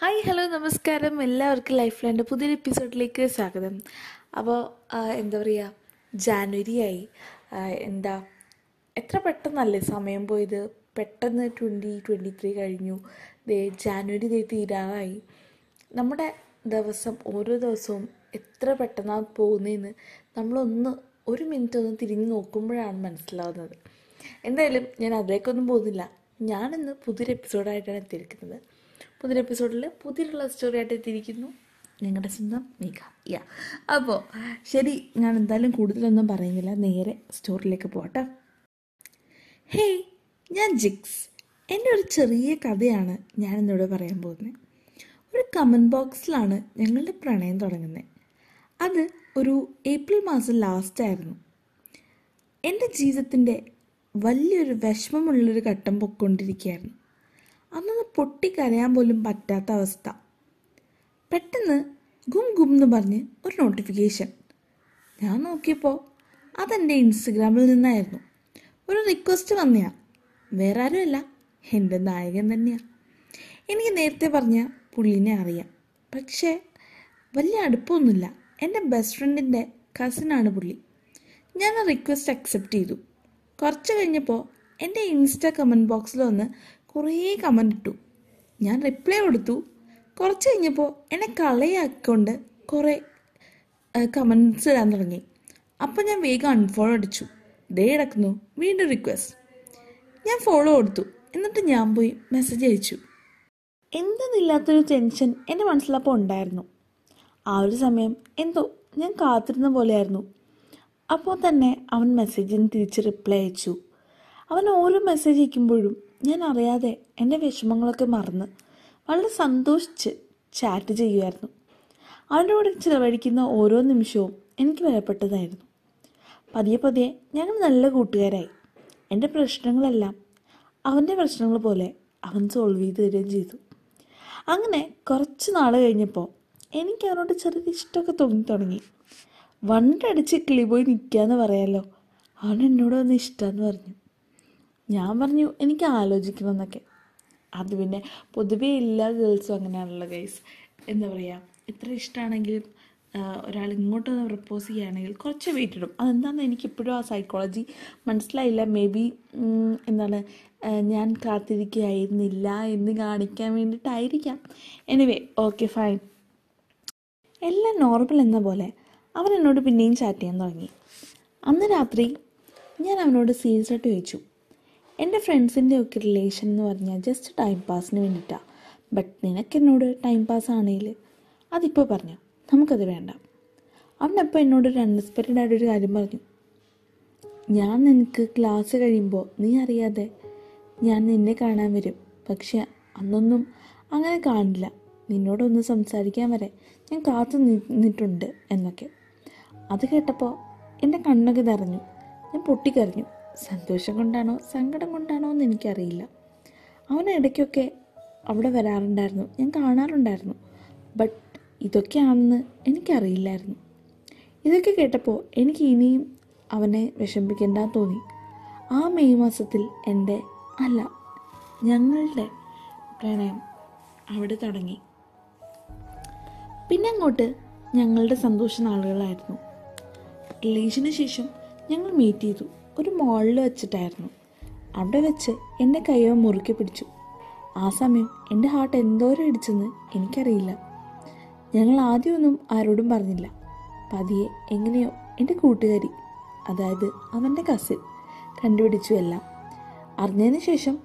Hi hello നമസ്കാരം. എല്ലാവർക്കും life ലൈന്റെ പുതിയൊരു എപ്പിസോഡിലേക്ക് സ്വാഗതം. അപ്പോൾ എന്താ പറയുക ജാനുവരി ആയി എന്താ എത്ര പെട്ടെന്നല്ലേ സമയം പോയത്? പെട്ടെന്ന് ട്വന്റി ട്വന്റി ത്രീ കഴിഞ്ഞു. ദേ ജാനുവരി ദേ തീരാറായി. നമ്മുടെ ദിവസം ഓരോ ദിവസവും എത്ര പെട്ടെന്നാണ് പോകുന്നതെന്ന് നമ്മളൊന്ന് ഒരു മിനിറ്റ് ഒന്ന് തിരിഞ്ഞ് നോക്കുമ്പോഴാണ് മനസ്സിലാവുന്നത്. എന്തായാലും ഞാൻ അതിലേക്കൊന്നും പോകുന്നില്ല. ഞാനിന്ന് പുതിയൊരു എപ്പിസോഡായിട്ടാണ് എത്തിയിരിക്കുന്നത്. പുതിയൊരു എപ്പിസോഡിൽ പുതിയൊരു ലവ് സ്റ്റോറി ആയിട്ട് എത്തിയിരിക്കുന്നു. നിങ്ങളുടെ സ്വന്തം മീക യാ അപ്പോൾ ശരി ഞാൻ എന്തായാലും കൂടുതലൊന്നും പറയുന്നില്ല. നേരെ സ്റ്റോറിയിലേക്ക് പോകട്ടെ ഹേയ് ഞാൻ ജിക്സ്. എന്റെ ഒരു ചെറിയ കഥയാണ് ഞാൻ ഇന്നിവിടെ പറയാൻ പോകുന്നത്. ഒരു കമന്റ് ബോക്സിലാണ് ഞങ്ങളുടെ പ്രണയം തുടങ്ങുന്നത്. അത് ഒരു ഏപ്രിൽ മാസം ലാസ്റ്റ് ആയിരുന്നു. എന്റെ ജീവിതത്തിന്റെ വലിയൊരു വിഷമമുള്ളൊരു ഘട്ടം പൊയ്ക്കൊണ്ടിരിക്കുകയായിരുന്നു അന്നൊന്ന് പൊട്ടിക്കരയാൻ പോലും പറ്റാത്ത അവസ്ഥ. പെട്ടെന്ന് ഗും ഗും എന്ന് പറഞ്ഞ് ഒരു നോട്ടിഫിക്കേഷൻ ഞാൻ നോക്കിയപ്പോൾ അതെന്റെ ഇൻസ്റ്റഗ്രാമിൽ നിന്നായിരുന്നു. ഒരു റിക്വസ്റ്റ് വന്നയാ. വേറെ ആരുമല്ല. എന്റെ നായകൻ തന്നെയാ. എനിക്ക് നേരത്തെ പറഞ്ഞ പുള്ളിനെ അറിയാം. പക്ഷേ വലിയ അടുപ്പമൊന്നുമില്ല. എന്റെ ബെസ്റ്റ് ഫ്രണ്ടിന്റെ കസിനാണ് പുള്ളി. ഞാൻ ആ റിക്വസ്റ്റ് അക്സെപ്റ്റ് ചെയ്തു. കുറച്ച് കഴിഞ്ഞപ്പോൾ എന്റെ ഇൻസ്റ്റ കമന്റ് ബോക്സിൽ വന്ന് കുറേ കമന്റ് ഇട്ടു. ഞാൻ റിപ്ലൈ കൊടുത്തു. കുറച്ച് കഴിഞ്ഞപ്പോൾ എന്നെ കളയാക്കൊണ്ട് കുറേ കമൻസ് ഇടാൻ തുടങ്ങി. അപ്പം ഞാൻ വേഗം അൺഫോളോ അടിച്ചു. ദേ കിടക്കുന്നു. വീണ്ടും റിക്വസ്റ്റ് ഞാൻ ഫോളോ കൊടുത്തു. എന്നിട്ട് ഞാൻ പോയി മെസ്സേജ് അയച്ചു. എന്തെന്നില്ലാത്തൊരു ടെൻഷൻ എന്റെ മനസ്സിലപ്പോൾ ഉണ്ടായിരുന്നു. ആ ഒരു സമയം എന്തോ ഞാൻ കാത്തിരുന്ന പോലെയായിരുന്നു. അപ്പോൾ തന്നെ അവൻ മെസ്സേജിന് തിരിച്ച് റിപ്ലൈ അയച്ചു. അവൻ ഓരോ മെസ്സേജ് അയക്കുമ്പോഴും ഞാൻ അറിയാതെ എന്റെ വിഷമങ്ങളൊക്കെ മറന്ന് വളരെ സന്തോഷിച്ച് ചാറ്റ് ചെയ്യുമായിരുന്നു അവന്റെ കൂടെ ചിലവഴിക്കുന്ന ഓരോ നിമിഷവും എനിക്ക് വിലപ്പെട്ടതായിരുന്നു. പതിയെ പതിയെ ഞങ്ങൾ നല്ല കൂട്ടുകാരായി. എന്റെ പ്രശ്നങ്ങളെല്ലാം അവന്റെ പ്രശ്നങ്ങൾ പോലെ അവൻ സോൾവ് ചെയ്ത് തരികയും ചെയ്തു. അങ്ങനെ കുറച്ച് നാൾ കഴിഞ്ഞപ്പോൾ എനിക്ക് അവനോട് ചെറിയ ഇഷ്ടമൊക്കെ തോന്നി തുടങ്ങി. വണ്ടടിച്ച് കിളി പോയി നിൽക്കാന്ന് പറയാലോ. അവൻ എന്നോട് വന്ന് ഇഷ്ടമെന്ന് പറഞ്ഞു. ഞാൻ പറഞ്ഞു എനിക്ക് ആലോചിക്കണമെന്നൊക്കെ. അത് പിന്നെ പൊതുവേ എല്ലാ ഗേൾസും അങ്ങനെയാണല്ലോ ഗൈസ് എന്താ പറയുക ഇത്ര ഇഷ്ടമാണെങ്കിലും ഒരാൾ ഇങ്ങോട്ട് വന്ന് പ്രപ്പോസ് ചെയ്യുകയാണെങ്കിൽ കുറച്ച് വെയിറ്റ് ഇടും. അതെന്താണെന്ന് എനിക്കിപ്പോഴും ആ സൈക്കോളജി മനസ്സിലായില്ല. മേ ബി എന്താണ് ഞാൻ കാത്തിരിക്കുകയായിരുന്നില്ല എന്ന് കാണിക്കാൻ വേണ്ടിയിട്ടായിരിക്കാം. എനിവേ ഓക്കെ ഫൈൻ എല്ലാം നോർമൽ എന്ന പോലെ അവൻ എന്നോട് പിന്നെയും ചാറ്റ് ചെയ്യാൻ തുടങ്ങി. അന്ന് രാത്രി ഞാൻ അവനോട് സീരിയസ് ആയിട്ട് ചോദിച്ചു. എന്റെ ഫ്രണ്ട്സിന്റെ ഒക്കെ റിലേഷൻ എന്ന് പറഞ്ഞാൽ ജസ്റ്റ് ടൈം പാസിന് വേണ്ടിയിട്ടാണ് ബട്ട് നിനക്ക് എന്നോട് ടൈം പാസ് ആണെങ്കിൽ അതിപ്പോൾ പറഞ്ഞു. നമുക്കത് വേണ്ട. അവനപ്പോൾ എന്നോട് ഒരു അൺഎക്സ്പെക്റ്റഡ് കാര്യം പറഞ്ഞു. ഞാൻ നിനക്ക് ക്ലാസ് കഴിയുമ്പോൾ നീ അറിയാതെ ഞാൻ നിന്നെ കാണാൻ വരും. പക്ഷെ അന്നൊന്നും അങ്ങനെ കാണില്ല. നിന്നോടൊന്ന് സംസാരിക്കാൻ വരെ ഞാൻ കാത്തു നിന്നിട്ടുണ്ട് എന്നൊക്കെ. അത് കേട്ടപ്പോൾ എന്റെ കണ്ണൊക്കെ നിറഞ്ഞു. ഞാൻ പൊട്ടിക്കരഞ്ഞു. സന്തോഷം കൊണ്ടാണോ സങ്കടം കൊണ്ടാണോ എന്ന് എനിക്കറിയില്ല. അവൻ ഇടയ്ക്കൊക്കെ അവിടെ വരാറുണ്ടായിരുന്നു. ഞാൻ കാണാറുണ്ടായിരുന്നു. ബട്ട് ഇതൊക്കെയാണെന്ന് എനിക്കറിയില്ലായിരുന്നു. ഇതൊക്കെ കേട്ടപ്പോൾ എനിക്ക് ഇനിയും അവനെ വിഷമിപ്പിക്കേണ്ടെന്ന് തോന്നി. ആ മെയ് മാസത്തിൽ എന്റെ അല്ല ഞങ്ങളുടെ പ്രണയം അവിടെ തുടങ്ങി. പിന്നെ അങ്ങോട്ട് ഞങ്ങളുടെ സന്തോഷ നാളുകളായിരുന്നു റിലേഷന് ശേഷം ഞങ്ങൾ മീറ്റ് ചെയ്തു. ഒരു മോളിൽ വെച്ചിട്ടായിരുന്നു. അവിടെ വെച്ച് എന്റെ കൈയോ മുറുക്കി പിടിച്ചു. ആ സമയം എന്റെ ഹാർട്ട് എന്തോരം ഇടിച്ചെന്ന് എനിക്കറിയില്ല. ഞങ്ങൾ ആദ്യമൊന്നും ആരോടും പറഞ്ഞില്ല. പതിയെ എങ്ങനെയോ എന്റെ കൂട്ടുകാരി അതായത് അവന്റെ കസിൻ കണ്ടുപിടിച്ചു എല്ലാം. അറിഞ്ഞതിന് ശേഷം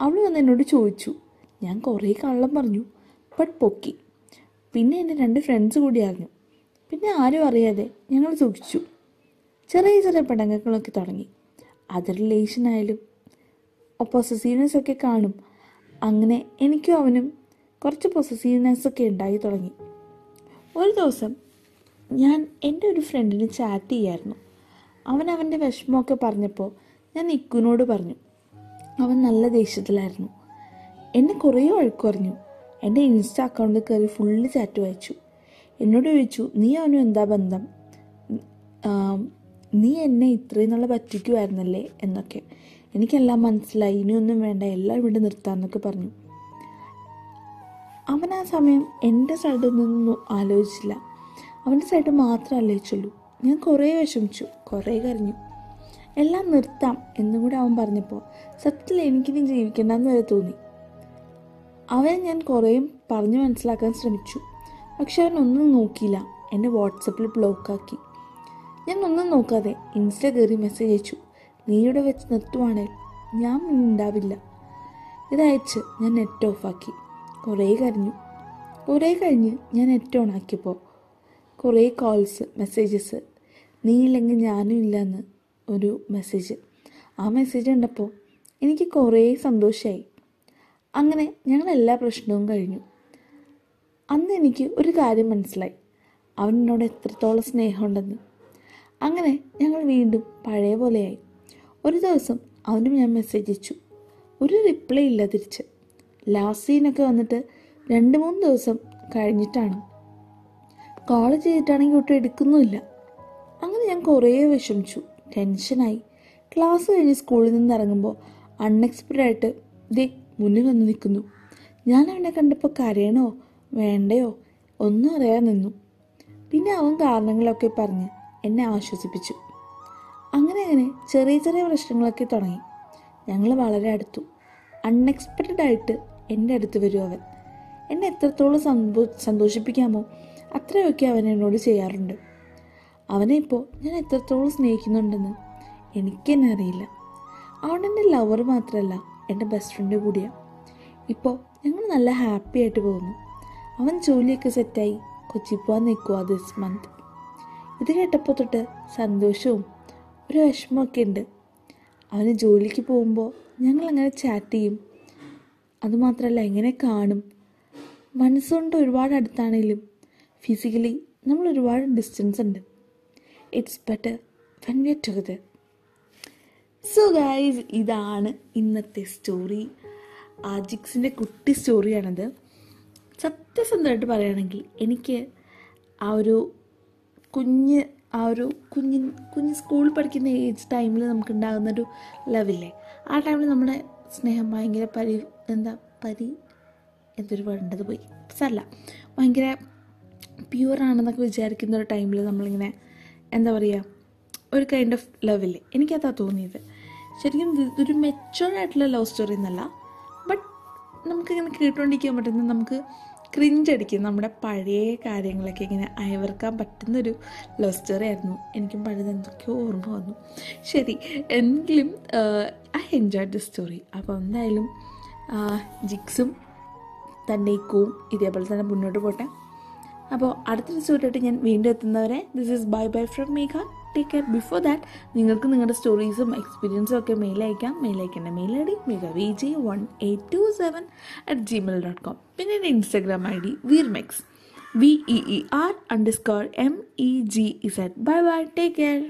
അവൾ വന്ന് എന്നോട് ചോദിച്ചു. ഞാൻ കുറേ കള്ളം പറഞ്ഞു ബട്ട് പൊക്കി. പിന്നെ എന്റെ രണ്ട് ഫ്രണ്ട്സ് കൂടി അറിഞ്ഞു. പിന്നെ ആരും അറിയാതെ ഞങ്ങൾ സൂക്ഷിച്ചു. ചെറിയ ചെറിയ പടങ്ങൾകളൊക്കെ തുടങ്ങി. അത് റിലേഷൻ ആയാലും പൊസസീവ്നെസ് ഒക്കെ കാണും. അങ്ങനെ എനിക്കും അവനും കുറച്ച് പൊസസീവ്നെസ് ഒക്കെ ഉണ്ടായി തുടങ്ങി. ഒരു ദിവസം ഞാൻ എന്റെ ഒരു ഫ്രണ്ടിന് ചാറ്റ് ചെയ്യായിരുന്നു. അവൻ അവന്റെ വിഷമമൊക്കെ പറഞ്ഞപ്പോൾ ഞാൻ നിക്കുനോട് പറഞ്ഞു. അവൻ നല്ല ദേഷ്യത്തിലായിരുന്നു. എന്നെ കുറേ വഴക്ക് പറഞ്ഞു. എന്റെ ഇൻസ്റ്റ അക്കൗണ്ട് കയറി ഫുള്ള് ചാറ്റ് വായിച്ചു. എന്നോട് ചോദിച്ചു നീ അവനും എന്താ ബന്ധം? നീ എന്നെ ഇത്രയും നാളെ പറ്റിക്കുമായിരുന്നല്ലേ എന്നൊക്കെ. എനിക്കെല്ലാം മനസ്സിലായി ഇനിയൊന്നും വേണ്ട എല്ലാം ഇവിടെ നിർത്താമെന്നൊക്കെ പറഞ്ഞു. അവൻ ആ സമയം എന്റെ സൈഡിൽ നിന്നൊന്നും ആലോചിച്ചില്ല. അവന്റെ സൈഡ് മാത്രം ആലോചിച്ചുള്ളൂ. ഞാൻ കുറേ വിഷമിച്ചു കുറേ കരഞ്ഞു. എല്ലാം നിർത്താം എന്നും കൂടെ അവൻ പറഞ്ഞപ്പോൾ സത്യത്തിൽ എനിക്കിനി ജീവിക്കണ്ടെന്ന് വരെ തോന്നി. അവനെ ഞാൻ കുറേയും പറഞ്ഞു മനസ്സിലാക്കാൻ ശ്രമിച്ചു. പക്ഷെ അവനൊന്നും നോക്കിയില്ല. എന്നെ വാട്സപ്പിൽ ബ്ലോക്കാക്കി ഞാൻ ഒന്നും നോക്കാതെ ഇൻസ്റ്റ കയറി മെസ്സേജ് അയച്ചു. നീയുടെ വെച്ച് നിർത്തുവാണേൽ ഞാൻ ഉണ്ടാവില്ല. ഇതയച്ച് ഞാൻ നെറ്റ് ഓഫാക്കി കുറേ കരഞ്ഞു. കുറേ കഴിഞ്ഞ് ഞാൻ നെറ്റ് ഓൺ ആക്കിയപ്പോൾ കുറേ കോൾസ് മെസ്സേജസ് നീ ഇല്ലെങ്കിൽ ഞാനും ഇല്ലെന്ന് ഒരു മെസ്സേജ് ആ മെസ്സേജ് കണ്ടപ്പോൾ എനിക്ക് കുറേ സന്തോഷമായി അങ്ങനെ ഞങ്ങൾ എല്ലാ പ്രശ്നവും കഴിഞ്ഞു. അന്ന് എനിക്ക് ഒരു കാര്യം മനസ്സിലായി. അവൻ എന്നോട് എത്രത്തോളം സ്നേഹമുണ്ടെന്ന്. അങ്ങനെ ഞങ്ങൾ വീണ്ടും പഴയ പോലെയായി. ഒരു ദിവസം അവനും ഞാൻ മെസ്സേജ് അയച്ചു. ഒരു റിപ്ലൈ ഇല്ല തിരിച്ച്. ലാസ്റ്റ് സീനൊക്കെ വന്നിട്ട് രണ്ട് മൂന്ന് ദിവസം കഴിഞ്ഞിട്ടാണ്. കോൾ ചെയ്തിട്ടാണെങ്കിൽ ഒട്ടും എടുക്കുന്നുമില്ല. അങ്ങനെ ഞാൻ കുറേ വിഷമിച്ചു. ടെൻഷനായി ക്ലാസ് കഴിഞ്ഞ് സ്കൂളിൽ നിന്ന് ഇറങ്ങുമ്പോൾ അൺഎക്സ്പെക്റ്റഡ് ആയിട്ട് ദേ മുന്നിൽ വന്ന് നിൽക്കുന്നു. ഞാൻ അവനെ കണ്ടപ്പോൾ കരയണോ? വേണ്ടയോ? ഒന്നും അറിയാൻ നിന്നു. പിന്നെ അവൻ കാരണങ്ങളൊക്കെ പറഞ്ഞ് എന്നെ ആശ്വസിപ്പിച്ചു. അങ്ങനെ അങ്ങനെ ചെറിയ ചെറിയ പ്രശ്നങ്ങളൊക്കെ തുടങ്ങി. ഞങ്ങൾ വളരെ അടുത്തു. അൺഎക്സ്പെക്റ്റഡ് ആയിട്ട് എന്റെ അടുത്ത് വരും അവൻ. എന്നെ എത്രത്തോളം സന്തോ സന്തോഷിപ്പിക്കാമോ അത്രയൊക്കെ അവൻ എന്നോട് ചെയ്യാറുണ്ട്. അവനെ ഇപ്പോൾ ഞാൻ എത്രത്തോളം സ്നേഹിക്കുന്നുണ്ടെന്ന് എനിക്കെന്നെ അറിയില്ല. അവൻ എന്റെ ലവർ മാത്രമല്ല എന്റെ ബെസ്റ്റ് ഫ്രണ്ട് കൂടിയാണ് ഇപ്പോൾ ഞങ്ങൾ നല്ല ഹാപ്പി ആയിട്ട് പോകുന്നു. അവൻ ജോലിയൊക്കെ സെറ്റായി കൊച്ചി പോകാൻ നിൽക്കുക ദിസ് മന്ത് ഇത് കേട്ടപ്പോൾ തൊട്ട് സന്തോഷവും ഒരു വിഷമമൊക്കെ ഉണ്ട്. അവന് ജോലിക്ക് പോകുമ്പോൾ ഞങ്ങളങ്ങനെ ചാറ്റ് ചെയ്യും. അതുമാത്രമല്ല എങ്ങനെ കാണും? മനസ്സുകൊണ്ട് ഒരുപാട് അടുത്താണെങ്കിലും ഫിസിക്കലി നമ്മൾ ഒരുപാട് ഡിസ്റ്റൻസ് ഉണ്ട്. It's better when we are together so guys ഇതാണ് ഇന്നത്തെ സ്റ്റോറി ആജിക്സിന്റെ കുട്ടി സ്റ്റോറിയാണത് സത്യസന്ധമായിട്ട് പറയുകയാണെങ്കിൽ എനിക്ക് ആ ഒരു കുഞ്ഞ് ആ ഒരു കുഞ്ഞിൻ കുഞ്ഞ് സ്കൂളിൽ പഠിക്കുന്ന ഏജ് ടൈമിൽ നമുക്ക് ഉണ്ടാകുന്നൊരു ലവില്ലേ ആ ടൈമിൽ നമ്മുടെ സ്നേഹം ഭയങ്കര പരി എന്താ പരി എന്തൊരു വേണ്ടത് പോയി. സല്ല ഭയങ്കര പ്യുവറാണെന്നൊക്കെ വിചാരിക്കുന്ന ഒരു ടൈമിൽ നമ്മളിങ്ങനെ എന്താ പറയുക ഒരു കൈൻഡ് ഓഫ് ലവില്ലേ എനിക്കതാ തോന്നിയത്. ശരിക്കും ഇത് ഇതൊരു മെച്ചുവേർഡ് ആയിട്ടുള്ള ലവ് സ്റ്റോറി എന്നല്ല ബട്ട് നമുക്കിങ്ങനെ കേട്ടുകൊണ്ടിരിക്കാൻ പറ്റുന്ന നമുക്ക് ക്രിഞ്ച് അടിക്കും നമ്മുടെ പഴയ കാര്യങ്ങളൊക്കെ ഇങ്ങനെ അയവർക്കാൻ പറ്റുന്നൊരു ലവ് സ്റ്റോറി ആയിരുന്നു. എനിക്കും പഴയത് എന്തൊക്കെയോ ഓർമ്മ വന്നു. ശരി എങ്കിലും ഐ എൻജോയ് ദ സ്റ്റോറി അപ്പോൾ എന്തായാലും ജിക്സും തന്നെ ഇക്കവും ഇതേപോലെ തന്നെ മുന്നോട്ട് പോട്ടെ. അപ്പോൾ അടുത്തൊരു സ്റ്റോറിയായിട്ട് ഞാൻ വീണ്ടും എത്തുന്നവരെ this is bye bye from Megha take care before that നിങ്ങൾക്ക് നിങ്ങളുടെ സ്റ്റോറീസും എക്സ്പീരിയൻസും ഒക്കെ മെയിൽ അയക്കാം. മെയിൽ അയക്കേണ്ട mail I D mega V J one eight two seven at Gmail dot com പിന്നെ എന്റെ Instagram I D വീർമെക്സ്. V E E R underscore M E G Z bye bye take care